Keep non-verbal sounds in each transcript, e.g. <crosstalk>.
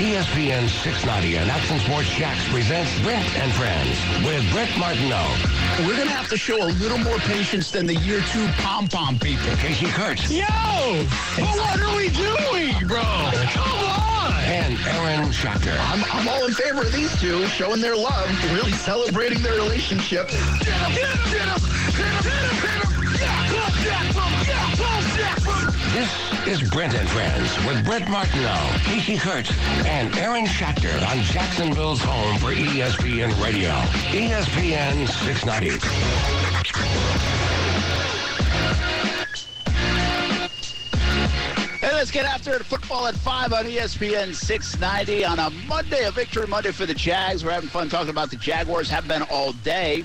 ESPN 690 and Action Sports Jax presents Brent and Friends with Brent Martineau. We're going to have to show a little more patience than the year two pom pom people. Casey Kurtz. Yo! Well, what are we doing, bro? Come on! And Aaron Schachter. I'm, I'm all in favor of these two showing their love, really celebrating their relationship. Get him, get him, get him, hit him, hit him, hit him. This is Brent and Friends with Brent Martineau, Casey Kurtz, and Aaron Schachter on Jacksonville's home for ESPN Radio. ESPN 690. Hey, let's get after it. Football at 5 on ESPN 690 on a Monday, a victory Monday for the Jags. We're having fun talking about the Jaguars, have been all day.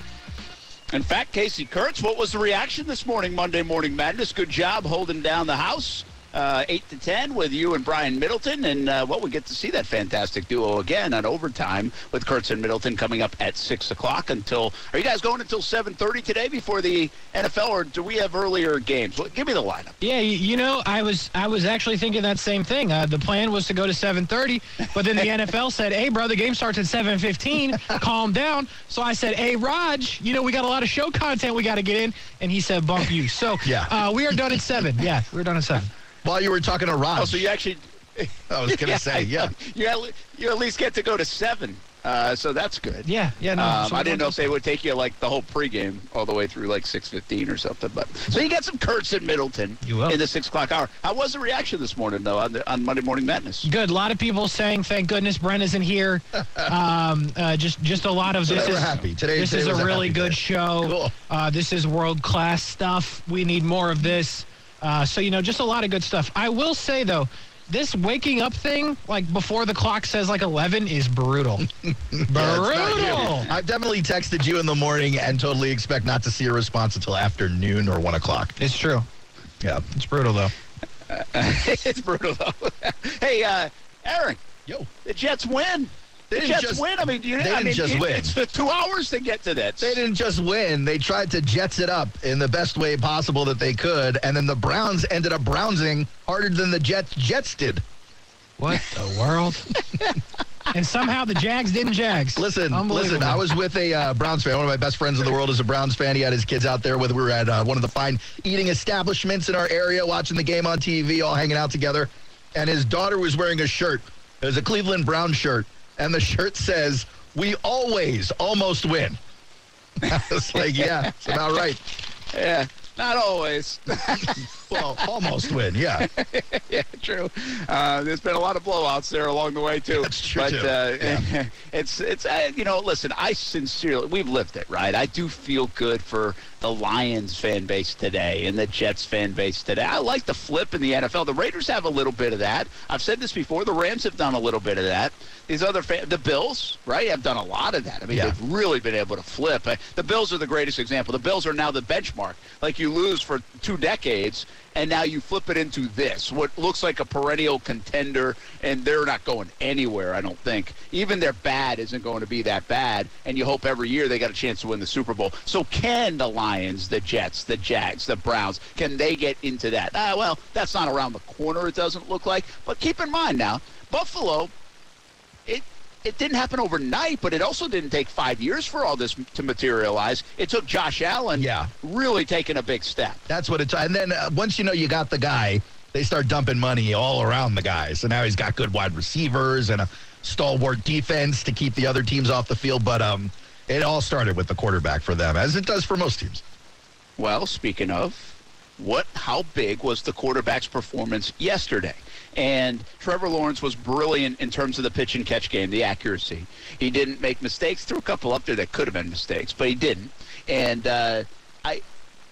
In fact, Casey Kurtz, what was the reaction this morning, Monday Morning Madness? Good job holding down the house. Uh, 8 to 10 with you and Brian Middleton. And, uh, well, we get to see that fantastic duo again on overtime with Kurtz and Middleton coming up at 6 o'clock until. Are you guys going until 7.30 today before the NFL, or do we have earlier games? Well, give me the lineup. Yeah, you, know, I was I was actually thinking that same thing. Uh, the plan was to go to 7:30, but then the <laughs> NFL said, "Hey, bro, the game starts at 7:15. Calm down." So I said, "Hey, Raj, you know, we got a lot of show content we got to get in," and he said, "Bump you." So Yeah. uh, we are done at seven. Yeah, we're done at seven. While you were talking to Raj, Oh, so you actually. <laughs> I was going to say, yeah. <laughs> You at, you at least get to go to seven, uh, so that's good. Yeah, yeah, no. Um, so I didn't going know if they would take you like the whole pregame all the way through like six fifteen or something. But so you got some Kurtz and Middleton You will. in the six o'clock hour. How was the reaction this morning though on, the, on Monday Morning Madness? Good. A lot of people saying, "Thank goodness Brent isn't here." <laughs> Um, uh, just, just a lot of So this they were is happy. Today- this today is a a really happy good day. show. Cool. Uh, this is world class stuff. We need more of this. Uh, so you know, just a lot of good stuff. I will say though, this waking up thing, like before the clock says like eleven, is brutal. <laughs> Yeah, it's not brutal. you. I've definitely texted you in the morning and totally expect not to see a response until afternoon or 1 o'clock. It's true. Yeah. It's brutal though. <laughs> it's brutal though. <laughs> hey, uh, Aaron, Yo. the Jets win. The They didn't Jets just- win. I mean, you, they I didn't mean, just it- win. It's the two hours to get to that. They didn't just win. They tried to jets it up in the best way possible that they could. And then the Browns ended up browsing harder than the Jets Jets did. What the world? and somehow the Jags didn't Jags. Listen, listen. I was with a uh, Browns fan. One of my best friends in the world is a Browns fan. He had his kids out there with. We were at uh, one of the fine eating establishments in our area, watching the game on TV, all hanging out together. And his daughter was wearing a shirt. It was a Cleveland Brown shirt, and the shirt says, "We always almost win." <laughs> I was like, "Yeah, it's about right." Yeah, not always. <laughs> Well, almost win. Yeah, <laughs> yeah, true. Uh, there's been a lot of blowouts there along the way too. That's true, But too. Uh, Yeah. <laughs> it's it's uh, you know, listen, I sincerely we've lived it, right? I do feel good for the Lions fan base today and the Jets fan base today. I like the flip in the NFL. The Raiders have a little bit of that. I've said this before. The Rams have done a little bit of that. These other fan, the Bills, right, have done a lot of that. I mean, Yeah. they've really been able to flip. Uh, The Bills are the greatest example. The Bills are now the benchmark. Like you lose for two decades, and now you flip it into this, what looks like a perennial contender, and they're not going anywhere. I don't think. Even their bad isn't going to be that bad, and you hope every year they got a chance to win the Super Bowl. So can the Lions, the Jets, the Jags, the Browns, can they get into that? Ah, well, that's not around the corner. It doesn't look like. But keep in mind now, Buffalo it didn't happen overnight, but it also didn't take five years for all this to materialize. It took Josh Allen Yeah. really taking a big step. that's what it's. And then uh, once you know you got the guy, they start dumping money all around the guy. So now he's got good wide receivers and a stalwart defense to keep the other teams off the field. But um, it all started with the quarterback for them, as it does for most teams. Well, speaking of, what how big was the quarterback's performance yesterday? And Trevor Lawrence was brilliant in terms of the pitch and catch game, the accuracy. He didn't make mistakes. Threw a couple up there that could have been mistakes, but he didn't. And uh, I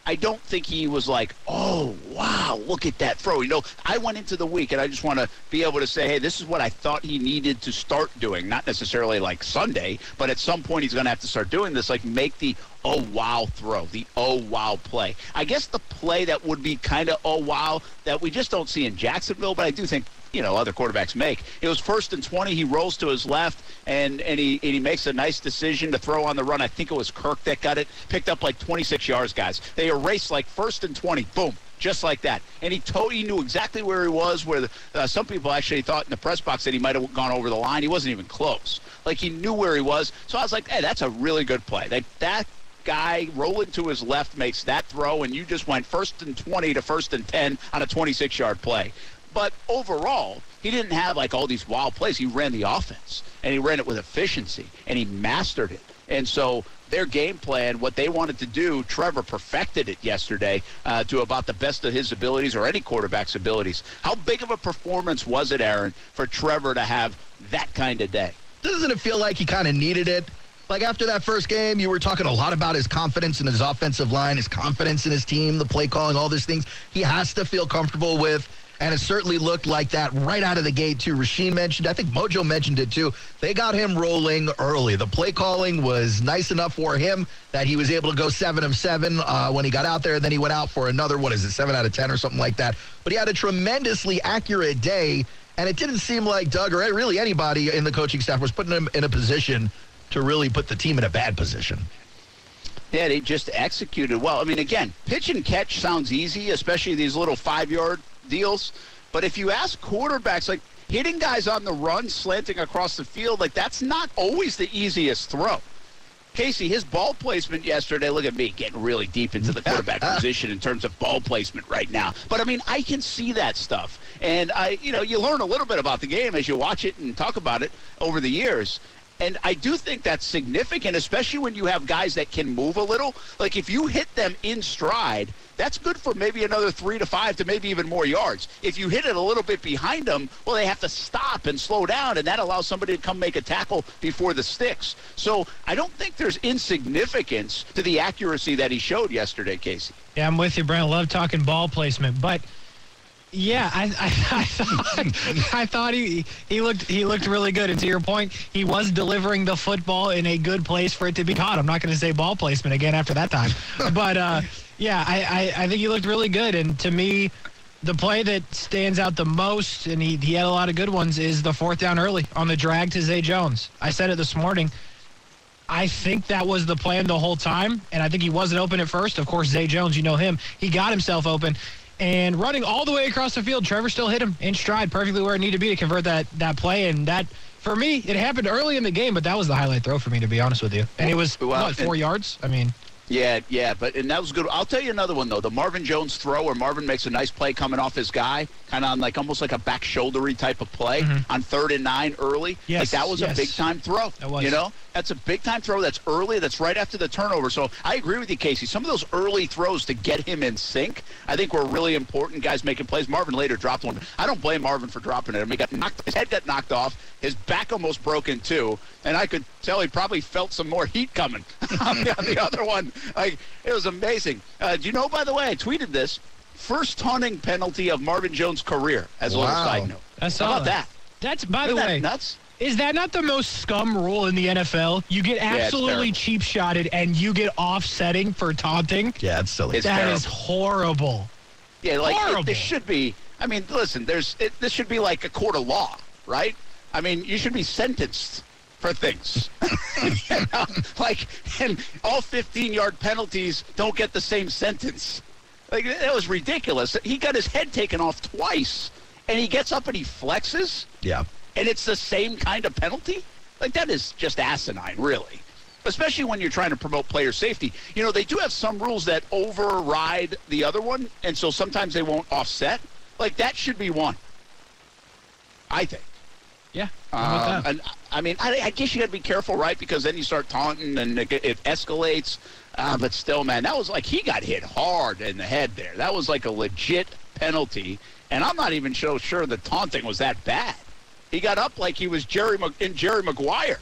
I don't think he was like, oh, wow, look at that throw. You know, I went into the week and I just want to be able to say, hey, this is what I thought he needed to start doing. Not necessarily like Sunday, but at some point he's going to have to start doing this, like make the oh, wow throw, the oh, wow play. I guess the play that would be kind of oh, wow that we just don't see in Jacksonville, but I do think you know other quarterbacks make. It was first and 20. He rolls to his left and and he and he makes a nice decision to throw on the run. I think it was Kirk that got it, picked up like 26 yards, guys. They erased like first and 20. Boom. Just like that, and he told he knew exactly where he was. Where the, uh, some people actually thought in the press box that he might have gone over the line. He wasn't even close. Like he knew where he was. So I was like, "Hey, that's a really good play." That that guy rolling to his left makes that throw, and you just went first and 20 to first and 10 on a 26 yard play. But overall, he didn't have like all these wild plays. He ran the offense, and he ran it with efficiency, and he mastered it. And so their game plan, what they wanted to do, Trevor perfected it yesterday uh, to about the best of his abilities or any quarterback's abilities. How big of a performance was it, Aaron, for Trevor to have that kind of day? Doesn't it feel like he kind of needed it? Like after that first game, you were talking a lot about his confidence in his offensive line, his confidence in his team, the play calling, all these things. He has to feel comfortable with. And it certainly looked like that right out of the gate, too. Rashean mentioned, I think Mojo mentioned it, too. They got him rolling early. The play calling was nice enough for him that he was able to go seven of seven uh, when he got out there. Then he went out for another, what is it, seven out of 10 or something like that. But he had a tremendously accurate day. And it didn't seem like Doug or really anybody in the coaching staff was putting him in a position to really put the team in a bad position. Yeah, they just executed well. I mean, again, pitch and catch sounds easy, especially these little five yard deals. But if you ask quarterbacks, like hitting guys on the run, slanting across the field, like that's not always the easiest throw. Casey, his ball placement yesterday, look at me getting really deep into the quarterback <laughs> position in terms of ball placement right now. But I mean, I can see that stuff. And I, you know, you learn a little bit about the game as you watch it and talk about it over the years. And I do think that's significant, especially when you have guys that can move a little. Like if you hit them in stride, that's good for maybe another three to five to maybe even more yards. If you hit it a little bit behind them, well, they have to stop and slow down, and that allows somebody to come make a tackle before the sticks. So I don't think there's insignificance to the accuracy that he showed yesterday, Casey. Yeah, I'm with you, Brent. I love talking ball placement, but – yeah, I, I, <laughs> I, thought I thought he he looked he looked really good. And to your point, he was delivering the football in a good place for it to be caught. I'm not going to say ball placement again after that time, <laughs> but uh, yeah, I, I, I think he looked really good. And to me, the play that stands out the most, and he he had a lot of good ones, is the fourth down early on the drag to Zay Jones. I said it this morning. I think that was the plan the whole time, and I think he wasn't open at first. Of course, Zay Jones, you know him. He got himself open and running all the way across the field. Trevor still hit him in stride, perfectly where it needed to be to convert that that play. And that, for me, it happened early in the game, but that was the highlight throw for me, to be honest with you. And it was well, what four yards. I mean. Yeah, yeah, but and that was good. I'll tell you another one though. The Marvin Jones throw, where Marvin makes a nice play coming off his guy, kind of on like almost like a back shouldery type of play mm-hmm. on third and nine early. Yes, like that was yes. a big time throw. That was. You know, that's a big time throw. That's early. That's right after the turnover. So I agree with you, Casey. Some of those early throws to get him in sync, I think were really important. Guys making plays. Marvin later dropped one. I don't blame Marvin for dropping it. I mean, he got knocked, his head got knocked off. His back almost broken too, and I could tell he probably felt some more heat coming <laughs> on, the, on the other one. Like it was amazing. Uh, do you know? By the way, I tweeted this. First taunting penalty of Marvin Jones' career. As a wow. little side note. I saw How about that. that? That's by Isn't the way nuts. Is that not the most scum rule in the NFL? You get absolutely terrible. cheap shotted and you get offsetting for taunting. Yeah, it's silly. It's That terrible. is horrible. Yeah, like Horrible. it, this should be. I mean, listen, there's it, this should be like a court of law, right? I mean, you should be sentenced for things. You <laughs> know? Like, and all 15-yard penalties don't get the same sentence. Like that was ridiculous. He got his head taken off twice, and he gets up and he flexes, Yeah. and it's the same kind of penalty. Like that is just asinine, really. Especially when you're trying to promote player safety. You know, they do have some rules that override the other one, and so sometimes they won't offset. Like that should be one. I think. Yeah. Um, and I mean, I, I guess you got to be careful, right? Because then you start taunting and it, it escalates. Uh, but still, man, that was like he got hit hard in the head there. That was like a legit penalty. And I'm not even so sure the taunting was that bad. He got up like he was Jerry in Jerry Maguire.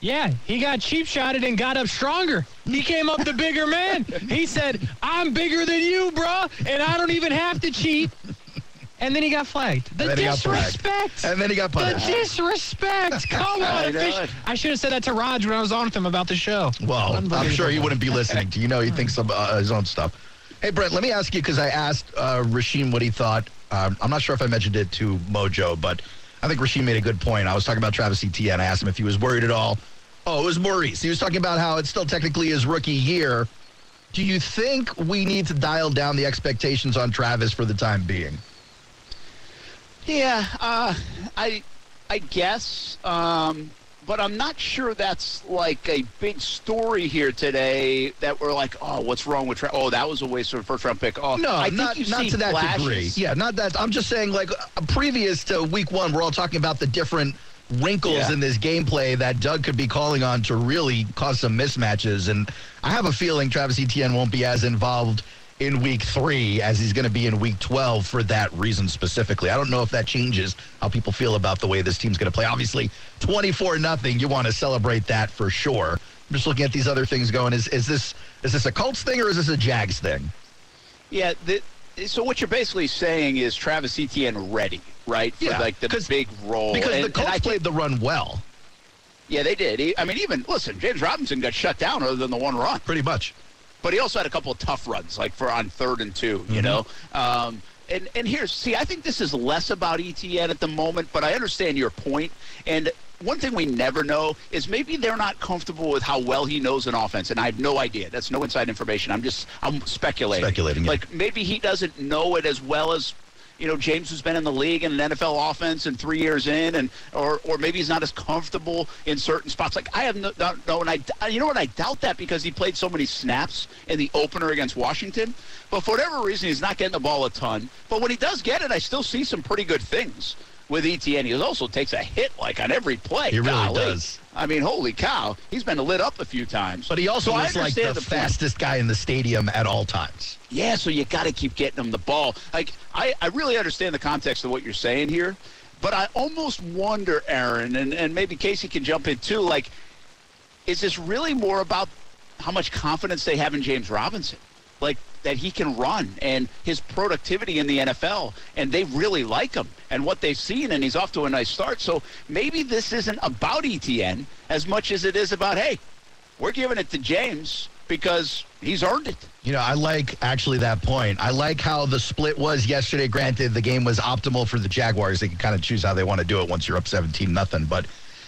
Yeah, he got cheap shotted and got up stronger. He came up the bigger man. He said, I'm bigger than you, bruh, and I don't even have to cheat. And then he got flagged. The And then he got flagged. disrespect. And then he got punished. the disrespect. <laughs> Come on, know I should have said that to Raj when I was on with him about the show. Well, I'm sure he wouldn't be listening to you. Know he thinks of uh, his own stuff. Hey, Brent, let me ask you because I asked uh, Rashean what he thought. Um, I'm not sure if I mentioned it to Mojo, but I think Rashean made a good point. I was talking about Travis Etienne. I asked him if he was worried at all. Oh, it was Maurice. He was talking about how it's still technically his rookie year. Do you think we need to dial down the expectations on Travis for the time being? Yeah, uh, I, I guess, um, but I'm not sure that's like a big story here today. That we're like, oh, what's wrong with? Tra- oh, that was a waste of a first round pick. Oh, No, I think not you not to that flashes. degree. Yeah, not that. I'm just saying, like, uh, previous to week one, we're all talking about the different wrinkles Yeah. in this gameplay that Doug could be calling on to really cause some mismatches. And I have a feeling Travis Etienne won't be as involved in week three as he's going to be in week 12 for that reason specifically. I don't know if that changes how people feel about the way this team's going to play. Obviously, 24 nothing, you want to celebrate that for sure. I'm just looking at these other things going, is, is this is this a Colts thing or is this a Jags thing? Yeah. The, so what you're basically saying is Travis Etienne ready, right? For Yeah, like the big role. Because And- the Colts played the run well, Yeah, they did. I mean, even listen, James Robinson got shut down other than the one run. pretty much. But he also had a couple of tough runs, like for on third and 2 Mm-hmm. you know. Um, and and here's see, I think this is less about ETN at the moment, but I understand your point. And one thing we never know is maybe they're not comfortable with how well he knows an offense, and I have no idea. That's no inside information. I'm just I'm speculating. Speculating, yeah. Like maybe he doesn't know it as well as you know, James who's been in the league and an NFL offense and three years in, and or or maybe he's not as comfortable in certain spots. Like I have no, no, no and I, you know what, I doubt that because he played so many snaps in the opener against Washington. But for whatever reason, he's not getting the ball a ton. But when he does get it, I still see some pretty good things with ETN. He also takes a hit like on every play. He really Golly. does. I mean, holy cow, he's been lit up a few times. But he also So is like the, point. fastest guy in the stadium at all times. Yeah, so you got to keep getting them the ball. Like I, I really understand the context of what you're saying here, but I almost wonder, Aaron, and, and maybe Casey can jump in too. Like, is this really more about how much confidence they have in James Robinson? Like that he can run and his productivity in the NFL, and they really like him and what they've seen, and he's off to a nice start. So maybe this isn't about ETN as much as it is about hey, we're giving it to James because he's earned it. You know, I like actually that point. I like how the split was yesterday. Granted, the game was optimal for the Jaguars. They can kind of choose how they want to do it once you're up 17 nothing. But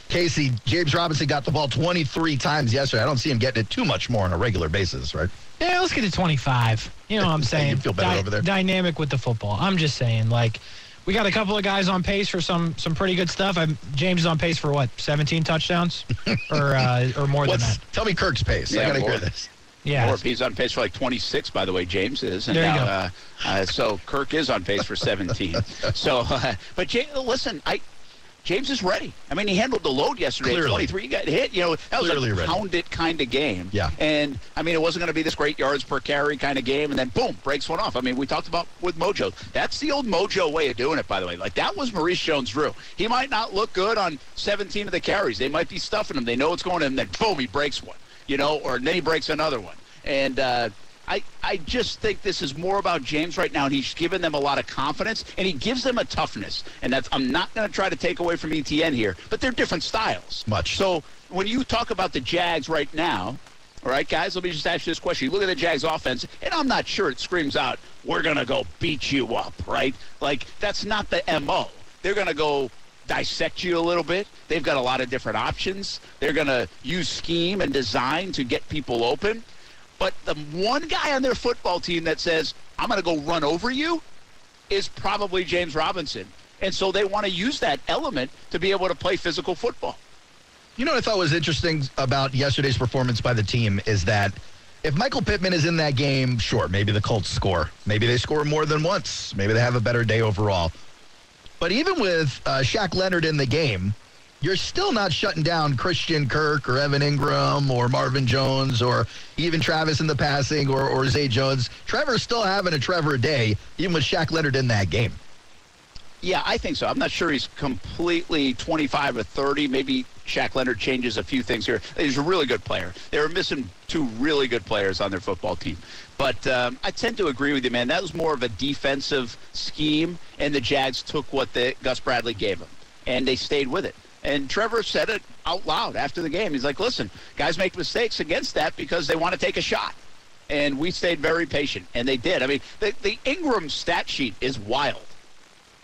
Casey, James Robinson got the ball 23 times yesterday. I don't see him getting it too much more on a regular basis, right? Yeah, let's get to 25. You know what I'm <laughs> saying? You feel better over there? Dynamic with the football. I'm just saying, like, we got a couple of guys on pace for some some pretty good stuff. I'm, James is on pace for what, 17 touchdowns, <laughs> or uh, or more than that. tell me Kirk's pace? I Yeah, gotta more. hear this. Yeah, Or if he's on pace for like 26, by the way, James is. And There you now, go. Uh, uh, so Kirk is on pace for 17. <laughs> so, uh, but James, listen, I. James is ready. I mean, he handled the load yesterday. Clearly. 23, he got hit. You know, that was Clearly a pound it kind of game. Yeah. And I mean, it wasn't going to be this great yards per carry kind of game, and then boom, breaks one off. I mean, we talked about with Mojo. That's the old Mojo way of doing it, by the way. Like that was Maurice Jones-Drew. He might not look good on 17 of the carries. They might be stuffing him. They know it's going, to him and then boom, he breaks one. You know, or then he breaks another one. And uh, I, I just think this is more about James right now, and he's given them a lot of confidence, and he gives them a toughness. And that's I'm not going to try to take away from ETN here, but they're different styles. Much. So when you talk about the Jags right now, all right, guys, let me just ask you this question. You look at the Jags offense, and I'm not sure it screams out, we're going to go beat you up, right? Like, that's not the MO. They're going to go dissect you a little bit. They've got a lot of different options. They're going to use scheme and design to get people open. But the one guy on their football team that says, I'm going to go run over you is probably James Robinson. And so they want to use that element to be able to play physical football. You know what I thought was interesting about yesterday's performance by the team is that if Michael Pittman is in that game, sure, maybe the Colts score. Maybe they score more than once. Maybe they have a better day overall. But even with uh, Shaq Leonard in the game, you're still not shutting down Christian Kirk or Evan Engram or Marvin Jones or even Travis in the passing or, or Zay Jones. Trevor's still having a Trevor day, even with Shaq Leonard in that game. Yeah, I think so. I'm not sure he's completely 25 or 30. Maybe Shaq Leonard changes a few things here. He's a really good player. They were missing two really good players on their football team. But um, I tend to agree with you, man. That was more of a defensive scheme, and the Jags took what the, Gus Bradley gave them, and they stayed with it. And Trevor said it out loud after the game. He's like, listen, guys make mistakes against that because they want to take a shot. And we stayed very patient, and they did. I mean, the, the Engram stat sheet is wild.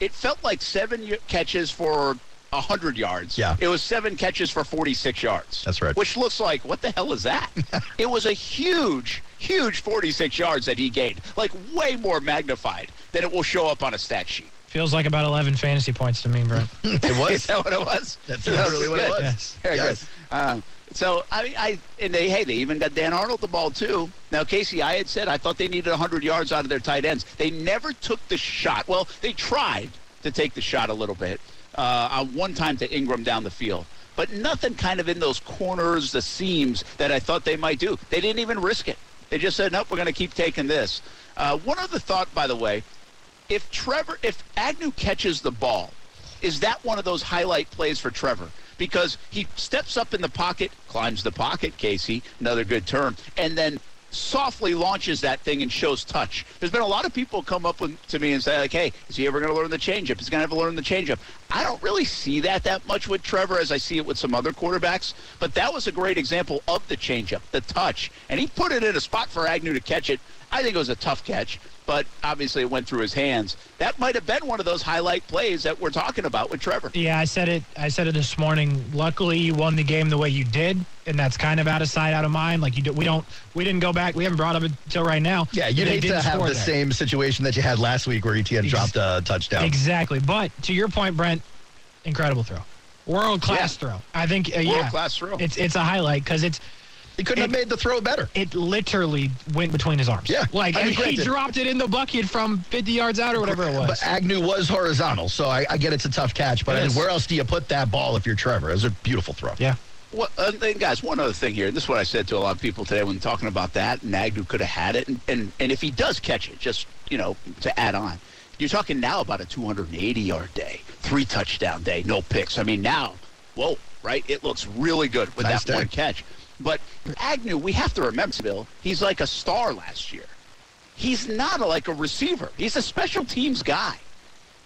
It felt like seven catches for 100 yards. Yeah. It was seven catches for 46 yards. That's right. Which looks like, what the hell is that? <laughs> it was a huge, huge 46 yards that he gained. Like, way more magnified than it will show up on a stat sheet. Feels like about 11 fantasy points to me, Brent. <laughs> it was. Is that what it was? That's literally what it was. Yes. Very Yes. good. Um, so I, mean, I and they hey they even got Dan Arnold the ball too. Now Casey, I had said I thought they needed 100 yards out of their tight ends. They never took the shot. Well, they tried to take the shot a little bit uh, on one time to Engram down the field, but nothing kind of in those corners, the seams that I thought they might do. They didn't even risk it. They just said nope, we're going to keep taking this. Uh, one other thought, by the way, if Trevor, if Agnew catches the ball, is that one of those highlight plays for Trevor? Because he steps up in the pocket, climbs the pocket, Casey, another good term, and then softly launches that thing and shows touch. There's been a lot of people come up with, to me and say, like, hey, is he ever going to learn the changeup? He's going to have to learn the changeup. I don't really see that that much with Trevor as I see it with some other quarterbacks, but that was a great example of the changeup, the touch. And he put it in a spot for Agnew to catch it. I think it was a tough catch, but obviously it went through his hands. That might have been one of those highlight plays that we're talking about with Trevor. Yeah, I said it. I said it this morning. Luckily, you won the game the way you did, and that's kind of out of sight, out of mind. Like you, do, we don't, we didn't go back. We haven't brought up until right now. Yeah, you'd They hate to have the there. same situation that you had last week where ETN Ex- dropped a touchdown. Exactly. But to your point, Brent, incredible throw, world class Yeah. throw. I think uh, yeah, World-class throw. It's it's a highlight because it's He couldn't have made the throw better. it literally went between his arms. Yeah, like I mean, and he dropped it in the bucket from 50 yards out or whatever it was. But Agnew was horizontal, so I, I get it's a tough catch. But I mean, where else do you put that ball if you're Trevor? It was a beautiful throw. yeah. Well, uh, and guys, one other thing here. This is what I said to a lot of people today when talking about that. And Agnew could have had it, and, and and if he does catch it, just you know, to add on, you're talking now about a 280 yard day, three touchdown day, no picks. I mean, now, whoa, right? It looks really good with Nice that day. one catch. But Agnew, we have to remember, Bill, he's like a star last year. He's not a, like a receiver. He's a special teams guy.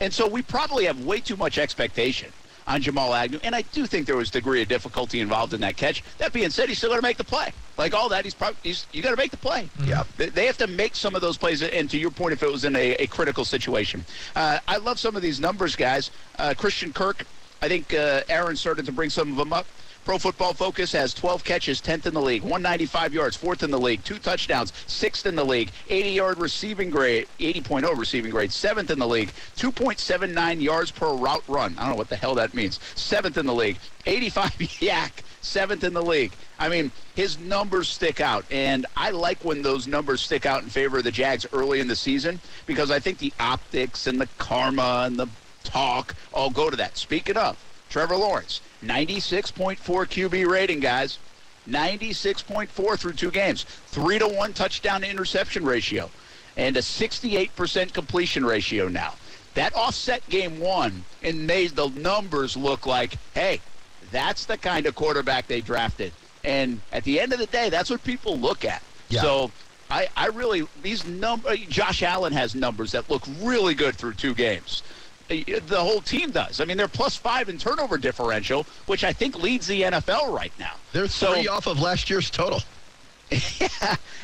And so we probably have way too much expectation on Jamal Agnew. And I do think there was degree of difficulty involved in that catch. That being said, he's still going to make the play. Like all that, he's probably he's, you got to make the play. Yeah. They, they have to make some of those plays. And to your point, if it was in a, a critical situation, uh, I love some of these numbers, guys. Uh, Christian Kirk, I think uh, Aaron started to bring some of them up. Pro Football Focus has 12 catches, 10th in the league, 195 yards, 4th in the league, two touchdowns, 6th in the league, 80-yard receiving grade, 80.0 receiving grade, 7th in the league, 2.79 yards per route run. I don't know what the hell that means. 7th in the league, 85 <laughs> YAC, 7th in the league. I mean, his numbers stick out, and I like when those numbers stick out in favor of the Jags early in the season because I think the optics and the karma and the talk all go to that. Speaking of, Trevor Lawrence, 96.4 QB rating, guys. 96.4 through two games. Three to one touchdown to interception ratio. And a 68% completion ratio now. That offset game one and made the numbers look like, hey, that's the kind of quarterback they drafted. And at the end of the day, that's what people look at. Yeah. So I, I really these number uh, Josh Allen has numbers that look really good through two games. Uh, The whole team does. I mean, they're plus five in turnover differential, which I think leads the NFL right now. They're So- three off of last year's total. <laughs>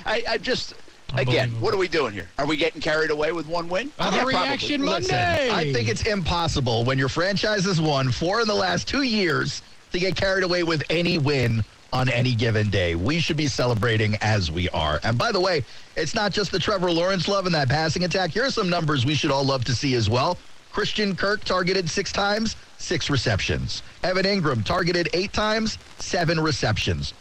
I, I just again, what are we doing here? Are we getting carried away with one win? Other Yeah, probably. reaction Listen, Monday. I think it's impossible when your franchise has won four in the last two years to get carried away with any win on any given day. We should be celebrating as we are. And by the way, it's not just the Trevor Lawrence love and that passing attack. Here are some numbers we should all love to see as well. Christian Kirk targeted six times, six receptions. Evan Engram targeted eight times, seven receptions.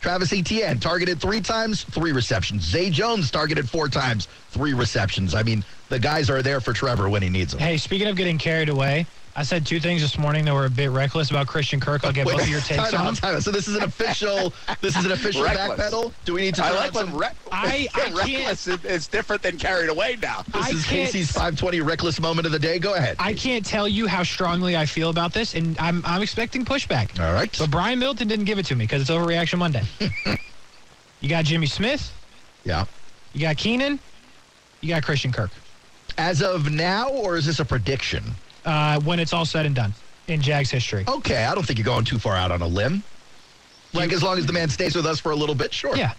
Travis Etienne targeted three times, three receptions. Zay Jones targeted four times, three receptions. I mean, the guys are there for Trevor when he needs them. Hey, speaking of getting carried away, I said two things this morning that were a bit reckless about Christian Kirk. I'll get Wait, both of your <laughs> takes time on out, them. time out. So this is an official. this is an official Reckless. backpedal. Do we need to? I throw like when some- re- <laughs> I- I <laughs> can't- reckless is, is different than carried away now. This I is Casey's 520 reckless moment of the day. Go ahead. I can't tell you how strongly I feel about this, and I'm I'm expecting pushback. All right. But Brian Middleton didn't give it to me because it's Overreaction Monday. you got Jimmy Smith, yeah. you got Keenan, you got Christian Kirk. As of now, or is this a prediction? Uh, when it's all said and done in Jags history. Okay, I don't think you're going too far out on a limb. Like as long as the man stays with us for a little bit, sure. Yeah.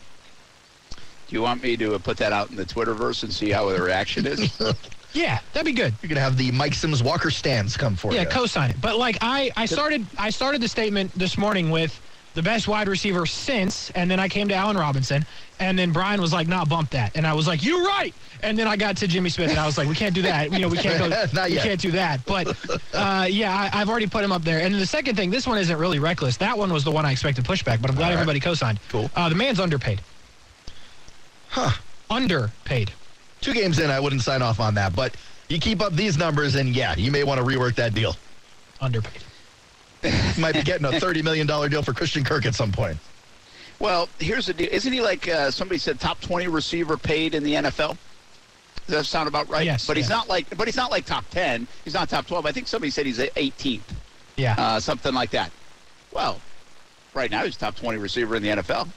Do you want me to uh, put that out in the Twitterverse and see how the reaction is? <laughs> Yeah, that'd be good. You're gonna have the Mike Sims Walker stands come for Yeah, you. co-sign it. But like I, I started I started the statement this morning with the best wide receiver since, and then I came to Allen Robinson, and then Brian was like, "Nah, bump that," and I was like, "You're right." And then I got to Jimmy Smith, and I was like, "We can't do that. You know, we can't go. <laughs> Not we can't do that." But uh, yeah, I, I've already put him up there. And then the second thing, this one isn't really reckless. That one was the one I expected pushback, but I'm glad right. everybody co-signed. Cool. Uh, the man's underpaid. Huh. Underpaid. Two games in, I wouldn't sign off on that, but you keep up these numbers, and yeah, you may want to rework that deal. Underpaid. <laughs> Might be getting a thirty million dollar deal for Christian Kirk at some point. well, here's the deal. Isn't he like uh, somebody said top 20 receiver paid in the NFL? Does that sound about right? Yes, But he's not like but he's not like top 10. He's not top 12. I think somebody said he's 18th. Yeah. uh, something like that. Well, right now he's top 20 receiver in the NFL.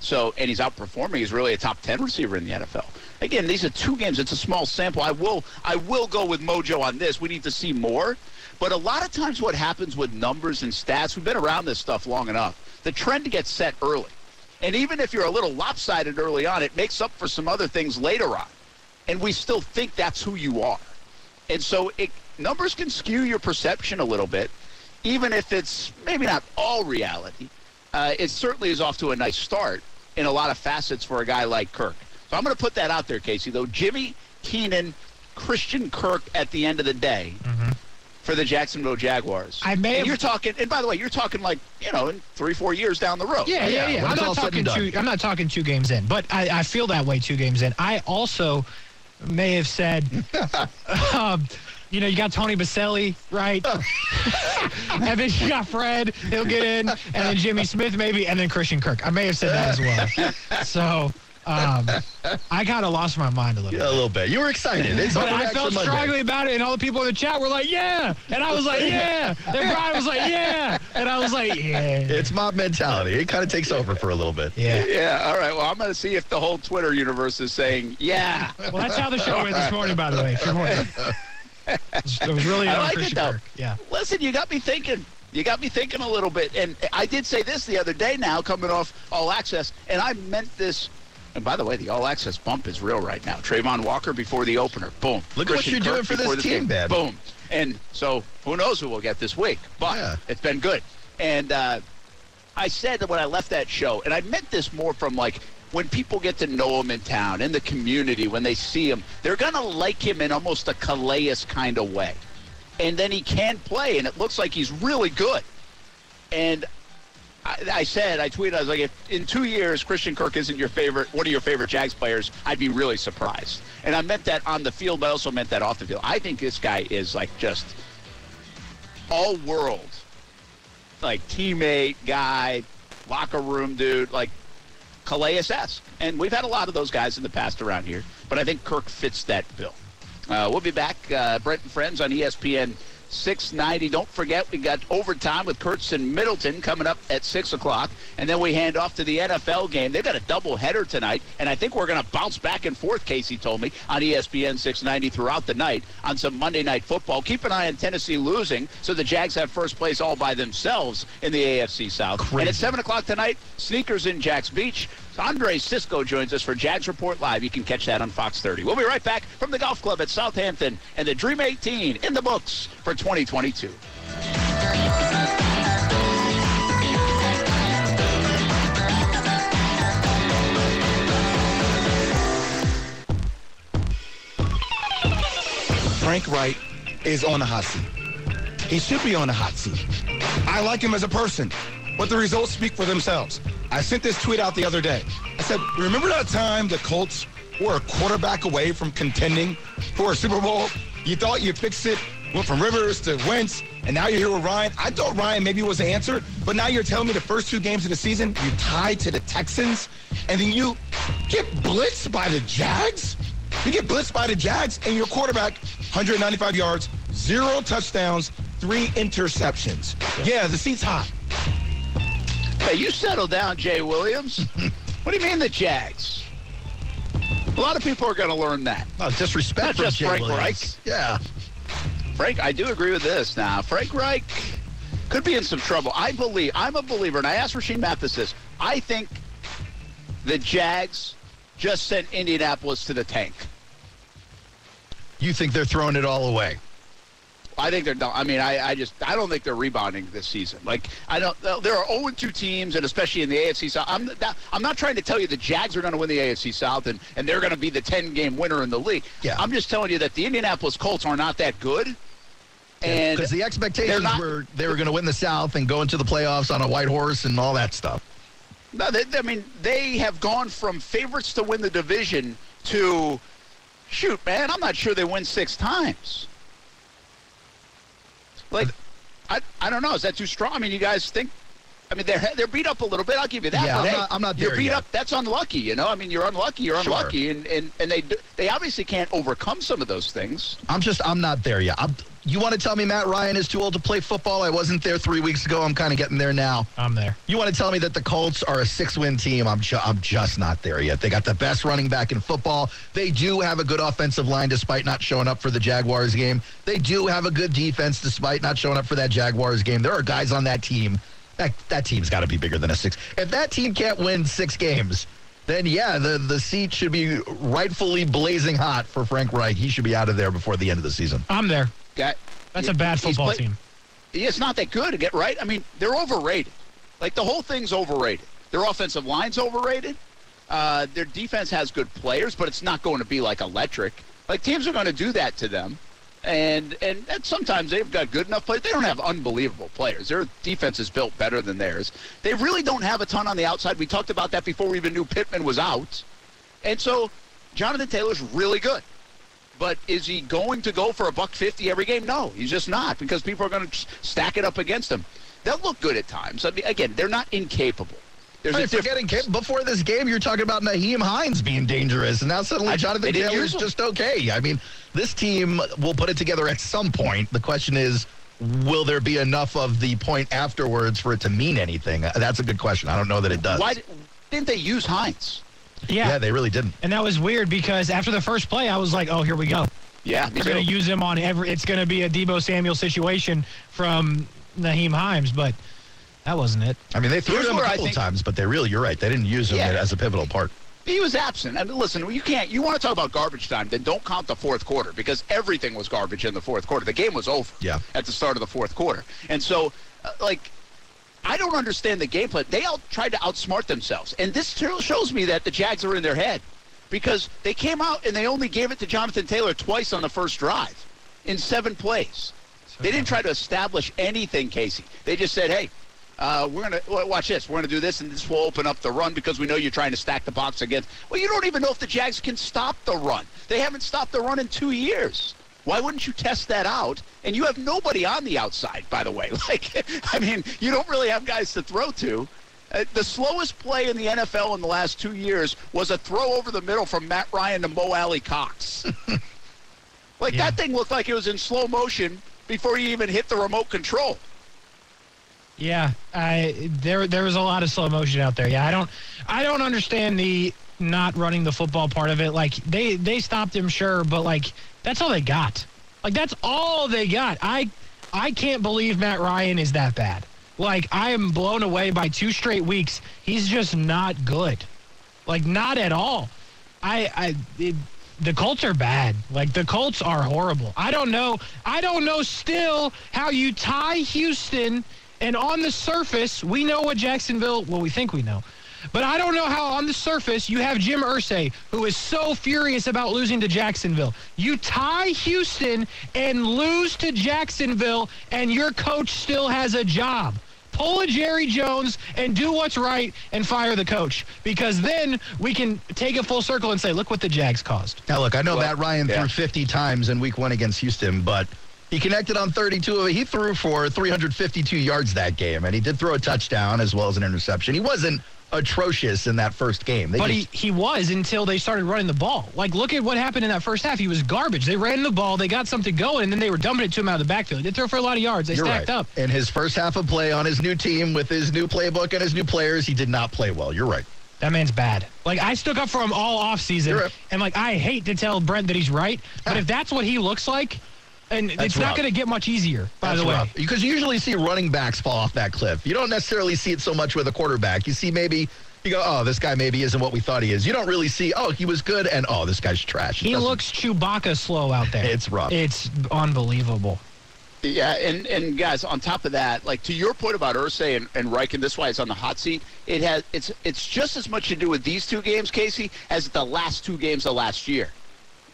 So, and he's outperforming. He's really a top 10 receiver in the NFL. Again, these are two games. It's a small sample. I will, I will go with Mojo on this. We need to see more. But a lot of times, what happens with numbers and stats, we've been around this stuff long enough. The trend gets set early, and even if you're a little lopsided early on, it makes up for some other things later on. And we still think that's who you are. And so it, numbers can skew your perception a little bit, even if it's maybe not all reality. Uh, it certainly is off to a nice start in a lot of facets for a guy like Kirk. So I'm going to put that out there, Casey, though. Jimmy Keenan, Christian Kirk at the end of the day for the Jacksonville Jaguars. I may and have- you're talking, and by the way, you're talking like, you know, in three, four years down the road. Yeah, yeah, yeah, yeah. I'm not talking two. I'm not talking two games in, but I, I feel that way two games in. I also may have said, <laughs> um, you know, you got Tony Boselli, right? <laughs> and then you got Fred, he'll get in, and then Jimmy Smith maybe, and then Christian Kirk. I may have said that as well. <laughs> So um, I kind of lost my mind a little Yeah, a bit. little bit. You were excited. It's But I felt strongly about it, and all the people in the chat were like, "Yeah," and I was like, "Yeah," and Brian was like, "Yeah," and I was like, "Yeah." It's mob mentality. It kind of takes over for a little bit. Yeah. Yeah, all right. Well, I'm going to see if the whole Twitter universe is saying, yeah. Well, that's how the show went this morning, by the way. Good morning. It was- really I like it, though. Kirk. Yeah. Listen, you got me thinking. You got me thinking a little bit. And I did say this the other day now, coming off All Access, and I meant this. And by the way, the All Access bump is real right now. Travon Walker before the opener. Boom. Look at what you're doing for this team, game. man. Boom. And so who knows who we'll get this week. But Yeah. it's been good. And uh, I said that when I left that show, and I meant this more from like when people get to know him in town, in the community, when they see him, they're going to like him in almost a Calais kind of way. And then he can play, and it looks like he's really good. And I, said, I tweeted, I was like, if in two years Christian Kirk isn't your favorite, one of your favorite Jags players, I'd be really surprised. And I meant that on the field, but I also meant that off the field. I think this guy is like just all world, like teammate, guy, locker room dude, like Calais-esque. And we've had a lot of those guys in the past around here, but I think Kirk fits that bill. Uh, we'll be back, uh, Brent and Friends on ESPN 690. Don't forget, we got overtime with Kurtz and Middleton coming up at 6 o'clock. And then we hand off to the NFL game. They've got a double header tonight, and I think we're going to bounce back and forth, Casey told me, on ESPN 690 throughout the night on some Monday Night Football. Keep an eye on Tennessee losing, so the Jags have first place all by themselves in the AFC South. And at 7 o'clock tonight, sneakers in Jax Beach. Andre Cisco joins us for Jags Report Live. You can catch that on Fox 30. We'll be right back from the golf club at Southampton and the Dream 18 in the books for 2022. Frank Reich is on the hot seat. He should be on the hot seat. I like him as a person, but the results speak for themselves. I sent this tweet out the other day. I said, remember that time the Colts were a quarterback away from contending for a Super Bowl? You thought you'd fix it Went from Rivers to Wentz, and now you're here with Ryan. I thought Ryan maybe was the answer, but now you're telling me the first two games of the season, you tied to the Texans, and then you get blitzed by the Jags? You get blitzed by the Jags, and your quarterback, 195 yards, zero touchdowns, three interceptions. Yeah, the seat's hot. Hey, you settle down, Jay Williams. <laughs> what do you mean the Jags? A lot of people are going to learn that. Oh, disrespect Not just Jay Frank Williams. Reich. Yeah. Frank, I do agree with this. Now, Frank Reich could be in some trouble. I believe, I'm a believer, and I asked Rashean Mathis this. I think the Jags just sent Indianapolis to the tank. You think they're throwing it all away? I think they're done. I mean, I, I just I don't think they're rebounding this season. Like I don't. There are 0 2 teams, and especially in the AFC South. I'm not, I'm not trying to tell you the Jags are going to win the AFC South and and they're going to be the 10 game winner in the league. Yeah. I'm just telling you that the Indianapolis Colts are not that good. And Because the expectations not- were they were going to win the South and go into the playoffs on a white horse and all that stuff. No, they, I mean, they have gone from favorites to win the division to, shoot, man, I'm not sure they win six times. Like, I, I don't know. Is that too strong? I mean, you guys think? I mean, they're they're beat up a little bit. I'll give you that. Yeah, but I'm hey, not- I'm not You're beat yet. up. That's unlucky. You know. I mean, you're unlucky. You're Sure. unlucky, and and and they they obviously can't overcome some of those things. I'm just I'm not there yet. I'm, you want to tell me Matt Ryan is too old to play football? I wasn't there three weeks ago. I'm kind of getting there now. I'm there. You want to tell me that the Colts are a six-win team? I'm ju- I'm just not there yet. They got the best running back in football. They do have a good offensive line despite not showing up for the Jaguars game. They do have a good defense despite not showing up for that Jaguars game. There are guys on that team. That that team's got to be bigger than a six. If that team can't win six games, then yeah, the the seat should be rightfully blazing hot for Frank Reich. He should be out of there before the end of the season. I'm there. Guy, That's a bad football play- team. It's not that good get right. I mean, they're overrated. Like the whole thing's overrated. Their offensive line's overrated. Uh, their defense has good players, but it's not going to be like electric. Like teams are going to do that to them, and, and sometimes they've got good enough players. They don't have unbelievable players. Their defense is built better than theirs. They really don't have a ton on the outside. We talked about that before we even knew Pittman was out, and so Jonathan Taylor's really good. But is he going to go for a buck fifty every game? No, he's just not because people are going to stack it up against him. They'll look good at times. I mean, again, they're not incapable. There's I a mean, difference. forgetting Kip, before this game, you're talking about Nyheim Hines being dangerous, and now suddenly I- Jonathan they didn't Taylor's just okay. I mean, this team will put it together at some point. The question is, will there be enough of the point afterwards for it to mean anything? Uh, That's a good question. I don't know that it does. Why didn't they use Hines? Yeah. Yeah, they really didn't. and that was weird because after the first play, I was like, oh, here we go. Yeah, me They're going to use him on every. It's going to be a Deebo Samuel situation from Nyheim Hines, but that wasn't it. I mean, they threw Here's him a couple think- times, but they really, you're right. They didn't use him Yeah. as a pivotal part. He was absent. And listen, you can't. You want to talk about garbage time? Then don't count the fourth quarter because everything was garbage in the fourth quarter. The game was over. Yeah. At the start of the fourth quarter, and so, uh, like, I don't understand the game plan. They all tried to outsmart themselves, and this shows me that the Jags are in their head because they came out and they only gave it to Jonathan Taylor twice on the first drive in seven plays. They didn't try to establish anything, Casey. They just said, "Hey, uh, we're gonna watch this. We're gonna do this, and this will open up the run because we know you're trying to stack the box against." Well, you don't even know if the Jags can stop the run. They haven't stopped the run in two years. Why wouldn't you test that out? And you have nobody on the outside, by the way. <laughs> Like, I mean, you don't really have guys to throw to. Uh, the slowest play in the NFL in the last two years was a throw over the middle from Matt Ryan to Mo Alie-Cox. <laughs> like Yeah. that thing looked like it was in slow motion before he even hit the remote control. Yeah, I there there was a lot of slow motion out there. Yeah, I don't I don't understand the not running the football part of it. Like they they stopped him, sure, but like that's all they got. Like that's all they got. I I can't believe Matt Ryan is that bad. Like I am blown away by two straight weeks. He's just not good. Like not at all. I I it, the Colts are bad. Like the Colts are horrible. I don't know. I don't know still how you tie Houston and on the surface we know what Jacksonville. Well, we think we know. But I don't know how on the surface you have Jim Irsay, who is so furious about losing to Jacksonville. You tie Houston and lose to Jacksonville, and your coach still has a job. Pull a Jerry Jones and do what's right and fire the coach. Because then we can take it full circle and say, look what the Jags caused. Now, look, I know Well, Matt Ryan yeah. threw 50 times in week one against Houston, but He connected on 32 of it. He threw for 352 yards that game, and he did throw a touchdown as well as an interception. He wasn't atrocious in that first game. They But just- he, he was until they started running the ball. Like, look at what happened in that first half. He was garbage. They ran the ball, they got something going, and then they were dumping it to him out of the backfield. They threw for a lot of yards. They stacked right. up. In his first half of play on his new team with his new playbook and his new players, he did not play well. You're right. That man's bad. Like, I stuck up for him all offseason. right. And, like, I hate to tell Brent that he's right, but ah. if that's what he looks like, and it's not going to get much easier, by the way. Because you usually see running backs fall off that cliff. You don't necessarily see it so much with a quarterback. You see maybe you go, oh, this guy maybe isn't what we thought he is. You don't really see, oh, he was good, and oh, this guy's trash. It He doesn't- looks Chewbacca slow out there. It's rough. It's unbelievable. Yeah, and, and guys, on top of that, like to your point about Irsay and, and Reich, and this why it's on the hot seat. It has it's it's just as much to do with these two games, Casey, as the last two games of last year.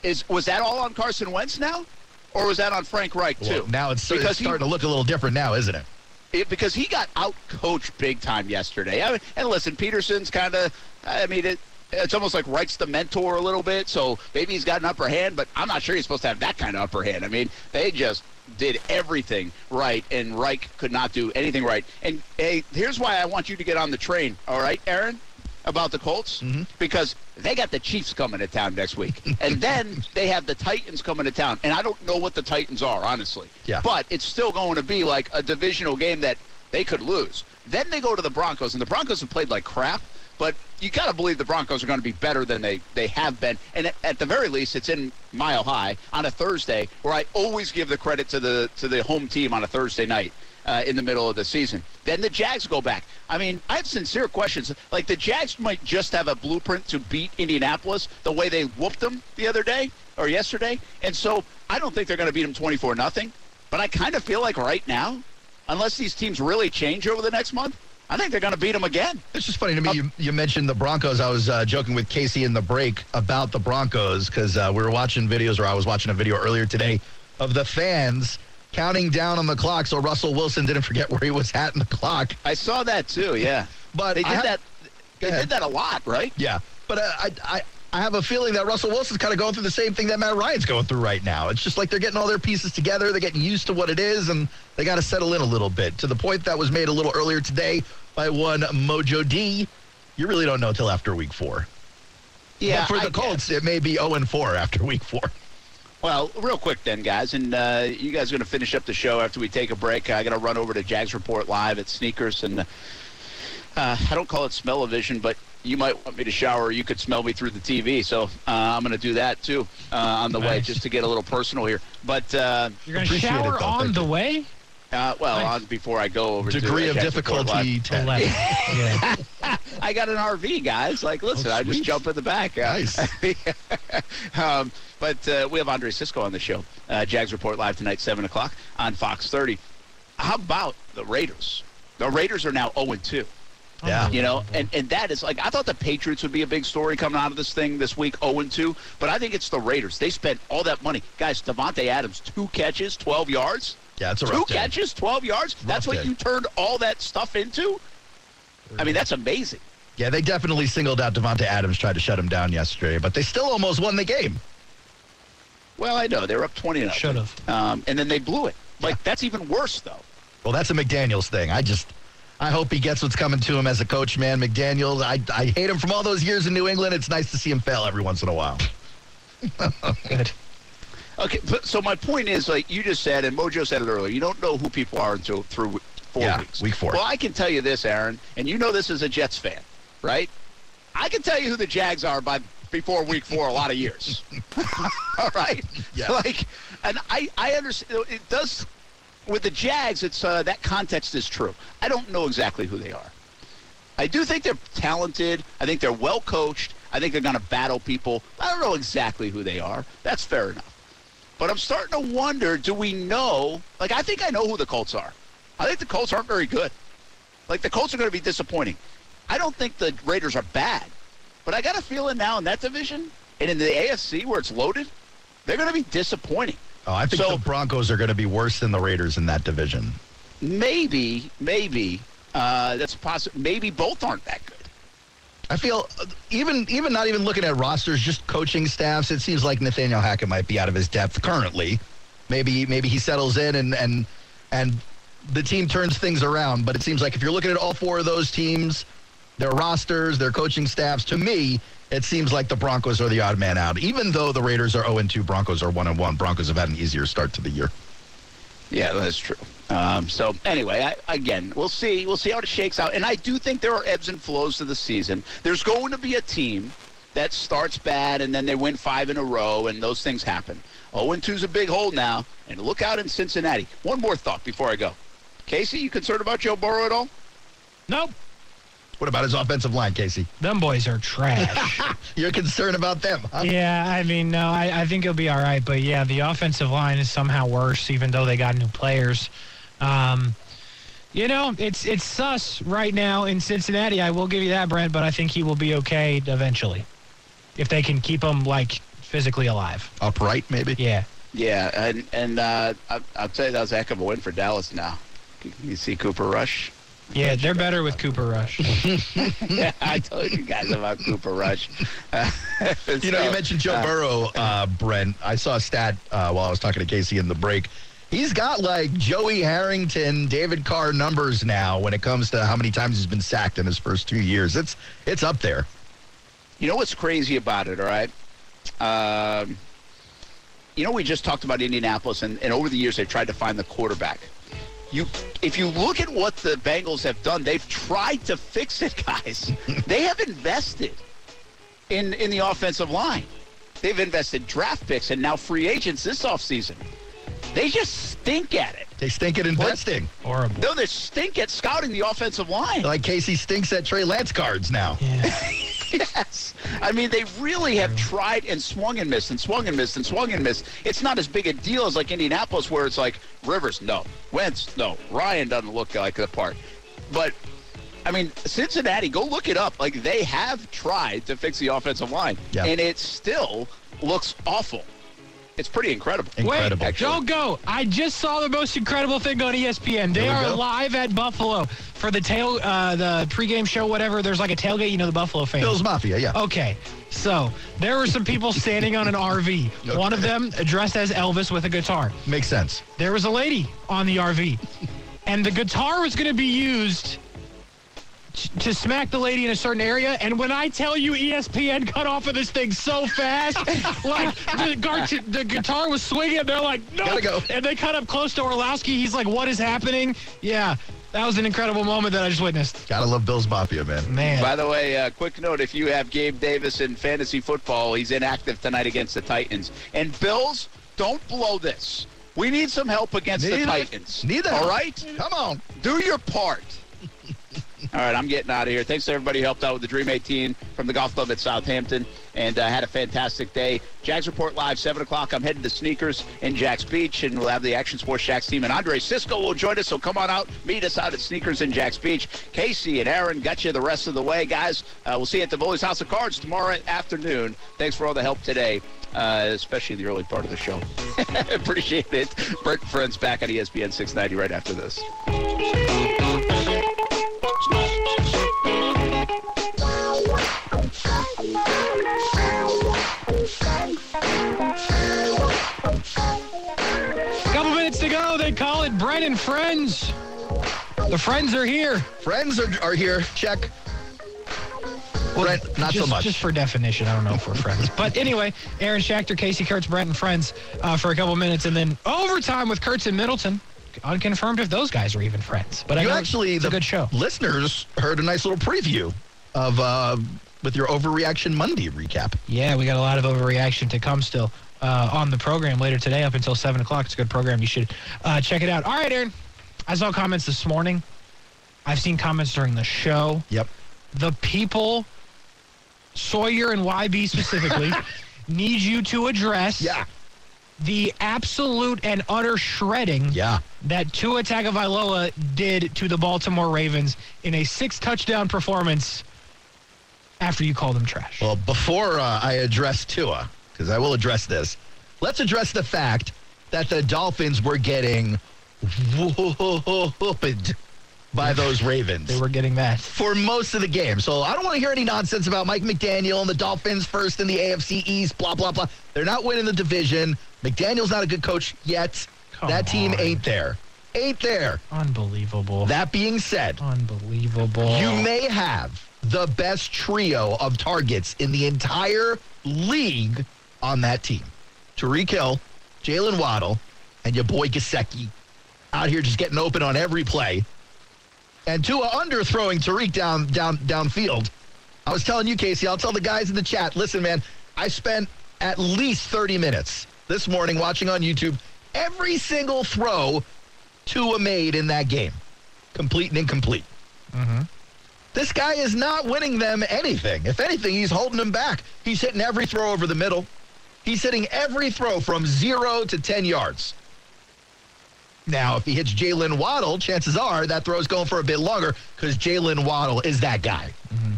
Is was that all on Carson Wentz now, or was that on Frank Reich too? Well, now it's, it's because he- starting to look a little different now, isn't it? it, because he got out coached big time yesterday. I mean, and listen, Pederson's kind of, I mean, it, it's almost like Reich's the mentor a little bit, so maybe he's got an upper hand, but I'm not sure he's supposed to have that kind of upper hand. I mean, they just did everything right, and Reich could not do anything right. And hey, here's why I want you to get on the train, all right, Aaron? About the Colts mm-hmm. because they got the Chiefs coming to town next week, <laughs> and then they have the Titans coming to town, and I don't know what the Titans are honestly. Yeah. But it's still going to be like a divisional game that they could lose. Then they go to the Broncos, and the Broncos have played like crap. But you got to believe the Broncos are going to be better than they, they have been. And at, the very least, it's in Mile High on a Thursday, where I always give the credit to the to the home team on a Thursday night uh, in the middle of the season. Then the Jags go back. I mean, I have sincere questions. Like the Jags might just have a blueprint to beat Indianapolis the way they whooped them the other day or yesterday, and so I don't think they're going to beat them twenty four nothing. But I kind of feel like right now, unless these teams really change over the next month, I think they're going to beat them again. It's just funny to me. You, you mentioned the Broncos. I was uh, joking with Casey in the break about the Broncos because uh, we were watching videos, or I was watching a video earlier today of the fans counting down on the clock so Russell Wilson didn't forget where he was at in the clock. I saw that too. Yeah, But they did have- that. They did that a lot, right? Yeah, but uh, I, I, I have a feeling that Russell Wilson's kind of going through the same thing that Matt Ryan's going through right now. It's just like they're getting all their pieces together, they're getting used to what it is, and they got to settle in a little bit. To the point that was made a little earlier today by one Mojo D. You really don't know till after week four. Yeah. but for I the Colts, guess. it may be 0 and 4 after week four. Well, real quick then, guys, and uh, you guys are going to finish up the show after we take a break. I got to run over to Jags Report Live at Sneakers, and uh, I don't call it smell-o-vision, but you might want me to shower. You could smell me through the TV, so uh, I'm going to do that too uh, on the way, just to get a little personal here. But uh, You're going to Appreciate it, shower though. on the you. way? uh, well, Nice. on before I go over Degree to of difficulty 10. <laughs> yeah. I got an RV, guys. Like, listen, Oh, I just jump in the back. Uh, Nice. <laughs> um, but uh, we have Andre Cisco on the show. Uh, Jags Report live tonight, seven o'clock on Fox 30. How about the Raiders? The Raiders are now 0 2. Yeah. You know, and, and that is like I thought the Patriots would be a big story coming out of this thing this week, 0 2. But I think it's the Raiders. They spent all that money, guys. Davante Adams, two catches, 12 yards. Yeah, it's a Two rough day. catches, 12 yards. That's what day. you turned all that stuff into. I mean, that's amazing. Yeah, they definitely singled out Davante Adams, tried to shut him down yesterday, but they still almost won the game. Well, I know they were up 20 nothing. Should have. Um, and then they blew it. Like that's even worse, though. Well, that's a McDaniels thing. I just, I hope he gets what's coming to him as a coach, man. McDaniels, I, I hate him from all those years in New England. It's nice to see him fail every once in a while. <laughs> Good. Okay, but, so my point is, like you just said, and Mojo said it earlier, you don't know who people are until through four Yeah, weeks. week four. Well, I can tell you this, Aaron, and you know this as a Jets fan, right? I can tell you who the Jags are by before week four a lot of years. <laughs> <laughs> All right, Yeah. like, and I I understand it does with the Jags. It's uh, that context is true. I don't know exactly who they are. I do think they're talented. I think they're well coached. I think they're going to battle people. I don't know exactly who they are. That's fair enough. But I'm starting to wonder, do we know? Like, I think I know who the Colts are. I think the Colts aren't very good. Like, the Colts are going to be disappointing. I don't think the Raiders are bad. But I got a feeling now in that division and in the AFC where it's loaded, they're going to be disappointing. Oh, I think So- the Broncos are going to be worse than the Raiders in that division. Maybe, maybe, uh, that's possible. Maybe both aren't that good. I feel even even not even looking at rosters, just coaching staffs. It seems like Nathaniel Hackett might be out of his depth currently. maybe maybe he settles in and and and the team turns things around. But it seems like if you're looking at all four of those teams, their rosters, their coaching staffs, to me, it seems like the Broncos are the odd man out. Even though the Raiders are 0 2, Broncos are 1 1. Broncos have had an easier start to the year. Yeah, that's true. Um, so anyway, I, again, we'll see. We'll see how it shakes out. And I do think there are ebbs and flows to the season. There's going to be a team that starts bad and then they win five in a row, and those things happen. 0 2 is a big hole now, and look out in Cincinnati. One more thought before I go. Casey, you concerned about Joe Burrow at all? Nope. What about his offensive line, Casey? Them boys are trash. <laughs> You're concerned about them, huh? yeah, I mean, no, I, I think he'll be all right. But yeah, the offensive line is somehow worse, even though they got new players. Um, you know, it's it's sus right now in Cincinnati. I will give you that, Brent. But I think he will be okay eventually, if they can keep him like physically alive. Upright, maybe? Yeah. Yeah, and and uh, I, I'll tell you that was a heck of a win for Dallas. Now, you see Cooper Rush. Yeah, they're better with Cooper Rush. yeah, <laughs> I told you guys about Cooper Rush. <laughs> You know, you mentioned Joe uh, Burrow, uh, Brent. I saw a stat uh, while I was talking to Casey in the break. He's got like Joey Harrington, David Carr numbers now when it comes to how many times he's been sacked in his first two years. It's it's up there. You know what's crazy about it, all right? Um, you know, we just talked about Indianapolis, and, and over the years they've tried to find the quarterback. You, if you look at what the Bengals have done, they've tried to fix it, guys. <laughs> they have invested in in the offensive line. They've invested draft picks and now free agents this offseason. They just stink at it. They stink at investing. Horrible. No, they stink at scouting the offensive line. Like Casey stinks at Trey Lance cards now. <laughs> <laughs> Yes. I mean, they really have tried and swung and missed and swung and missed and swung and missed. It's not as big a deal as like Indianapolis, where it's like Rivers, no. Wentz, no. Ryan doesn't look like the part. But, I mean, Cincinnati, go look it up. Like, they have tried to fix the offensive line, Yeah. and it still looks awful. It's pretty incredible. Incredible. Wait, don't go. I just saw the most incredible thing on ESPN. They are go. live at Buffalo for the tail, uh, the pregame show, whatever. There's like a tailgate, you know, the Buffalo fans. Bills Mafia, yeah. Okay, so there were some people standing on an RV. <laughs> One of them dressed as Elvis with a guitar. Makes sense. There was a lady on the RV, and the guitar was going to be used t- to smack the lady in a certain area. And when I tell you ESPN cut off of this thing so fast, <laughs> like the, gar- the guitar was swinging, they're like, no. Gotta go. And they cut up close to Orlovsky. He's like, what is happening? Yeah, that was an incredible moment that I just witnessed. Gotta love Bills Mafia, man. Man. By the way, uh, quick note: if you have Gabe Davis in fantasy football, he's inactive tonight against the Titans. And Bills, don't blow this. We need some help against the Titans. Need that. All right, Come on. do your part. All right, I'm getting out of here. Thanks to everybody who helped out with the Dream 18 from the golf club at Southampton, and uh, had a fantastic day. Jags Report Live, 7 o'clock. I'm heading to Sneakers in Jax Beach, and we'll have the Action Sports Jax team. And Andre Cisco will join us, so come on out. Meet us out at Sneakers in Jax Beach. Casey and Aaron got you the rest of the way, guys. Uh, we'll see you at the Bullies House of Cards tomorrow afternoon. Thanks for all the help today, uh, especially the early part of the show. <laughs> Appreciate it. Brent Friends back on ESPN 690 right after this. They call it Brent and Friends. The friends are here. Friends are, are here. Check. Brent, not just, so much. Just for definition, I don't know if we're friends. <laughs> But anyway, Aaron Schachter, Casey Kurtz, Brent, and friends uh, for a couple minutes, and then overtime with Kurtz and Middleton. Unconfirmed if those guys are even friends. But I you know actually, it's a good show. listeners heard a nice little preview of uh, with your Overreaction Monday recap. Yeah, we got a lot of overreaction to come still uh, on the program later today up until 7 o'clock. It's a good program. You should uh, check it out. All right, Aaron. I saw comments this morning. I've seen comments during the show. Yep. the people, Sawyer and YB specifically, <laughs> need you to address Yeah. the absolute and utter shredding Yeah. that Tua Tagovailoa did to the Baltimore Ravens in a six touchdown performance after you called them trash. Well, before uh, I address Tua, because I will address this, let's address the fact that the Dolphins were getting whooped by those Ravens. they were getting that. for most of the game. So I don't want to hear any nonsense about Mike McDaniel and the Dolphins first in the AFC East, blah, blah, blah. They're not winning the division. McDaniel's not a good coach yet. Come that team on. ain't there. Ain't there. Unbelievable. That being said, Unbelievable. you may have the best trio of targets in the entire league on that team. Tyreek Hill, Jalen Waddle, and your boy Gesicki out here just getting open on every play. And Tua underthrowing Tyreek down down downfield. I was telling you, Casey, I'll tell the guys in the chat, listen, man, I spent at least 30 minutes this morning watching on YouTube every single throw Tua made in that game. Complete and incomplete. Mm-hmm. This guy is not winning them anything. If anything, he's holding them back. He's hitting every throw over the middle. He's hitting every throw from zero to 10 yards. Now, if he hits Jalen Waddle, chances are that throw's going for a bit longer because Jalen Waddle is that guy. Mm-hmm.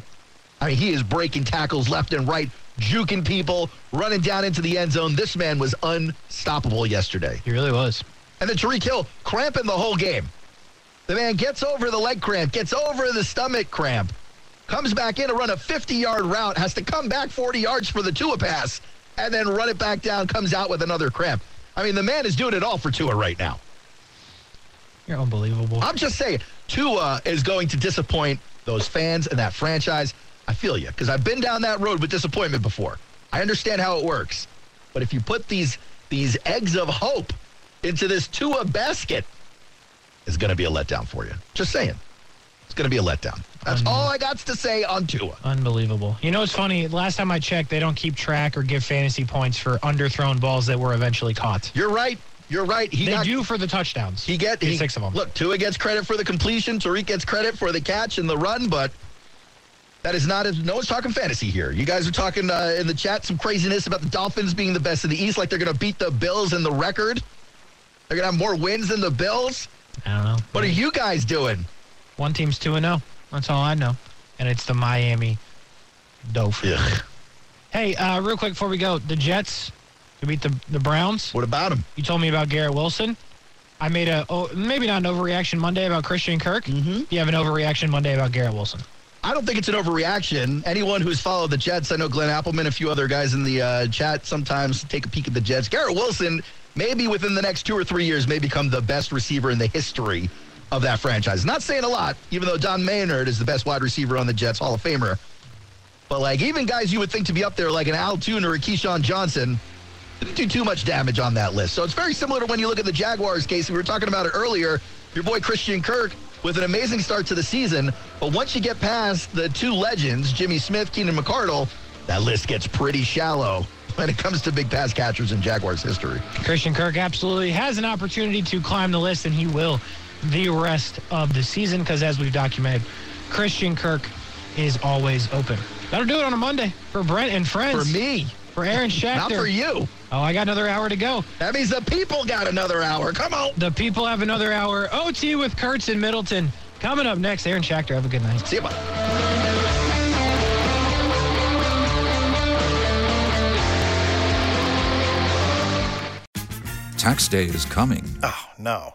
I mean, he is breaking tackles left and right, juking people, running down into the end zone. This man was unstoppable yesterday. He really was. And then Tyreek Hill cramping the whole game. The man gets over the leg cramp, gets over the stomach cramp, comes back in to run a 50 yard route, has to come back 40 yards for the Tua pass, and then run it back down, comes out with another cramp. I mean, the man is doing it all for Tua right now. You're unbelievable. I'm just saying, Tua is going to disappoint those fans and that franchise. I feel you because I've been down that road with disappointment before. I understand how it works, but if you put these these eggs of hope into this Tua basket, it's going to be a letdown for you. Just saying, it's going to be a letdown. That's all I got to say on Tua. Unbelievable. You know what's funny? Last time I checked, they don't keep track or give fantasy points for underthrown balls that were eventually caught. You're right. You're right. He They got do for the touchdowns. He get Get he, six of them. Look, Tua gets credit for the completion. Tyreek gets credit for the catch and the run, but that is not. No one's talking fantasy here. You guys are talking uh, in the chat some craziness about the Dolphins being the best in the East, like they're going to beat the Bills in the record. They're going to have more wins than the Bills. I don't know. What are you guys doing? One team's 2 and 0. That's all I know. And it's the Miami Dolphins. Hey, uh, real quick before we go, the Jets to beat the, the Browns. What about them? You told me about Garrett Wilson. I made a, oh, maybe not an overreaction Monday about Christian Kirk. Mm-hmm. You have an overreaction Monday about Garrett Wilson. I don't think it's an overreaction. Anyone who's followed the Jets, I know Glenn Appleman, a few other guys in the uh, chat sometimes take a peek at the Jets. Garrett Wilson, maybe within the next two or three years, may become the best receiver in the history of that franchise. Not saying a lot, even though Don Maynard is the best wide receiver on the Jets, Hall of Famer. But like even guys you would think to be up there, like an Al Toon or a Keyshawn Johnson, didn't do too much damage on that list. So it's very similar to when you look at the Jaguars case. We were talking about it earlier. Your boy Christian Kirk with an amazing start to the season. But once you get past the two legends, Jimmy Smith, Keenan McCardle, that list gets pretty shallow <laughs> when it comes to big pass catchers in Jaguars history. Christian Kirk absolutely has an opportunity to climb the list, and he will the rest of the season because, as we've documented, Christian Kirk is always open. That'll do it on a Monday for Brent and friends. For me, For Aaron Schachter. <laughs> not for you. Oh, I got another hour to go. That means the people got another hour. Come on. The people have another hour. OT with Kurtz and Middleton. Coming up next, Aaron Schachter. Have a good night. See you, bye. Tax day is coming. Oh, no.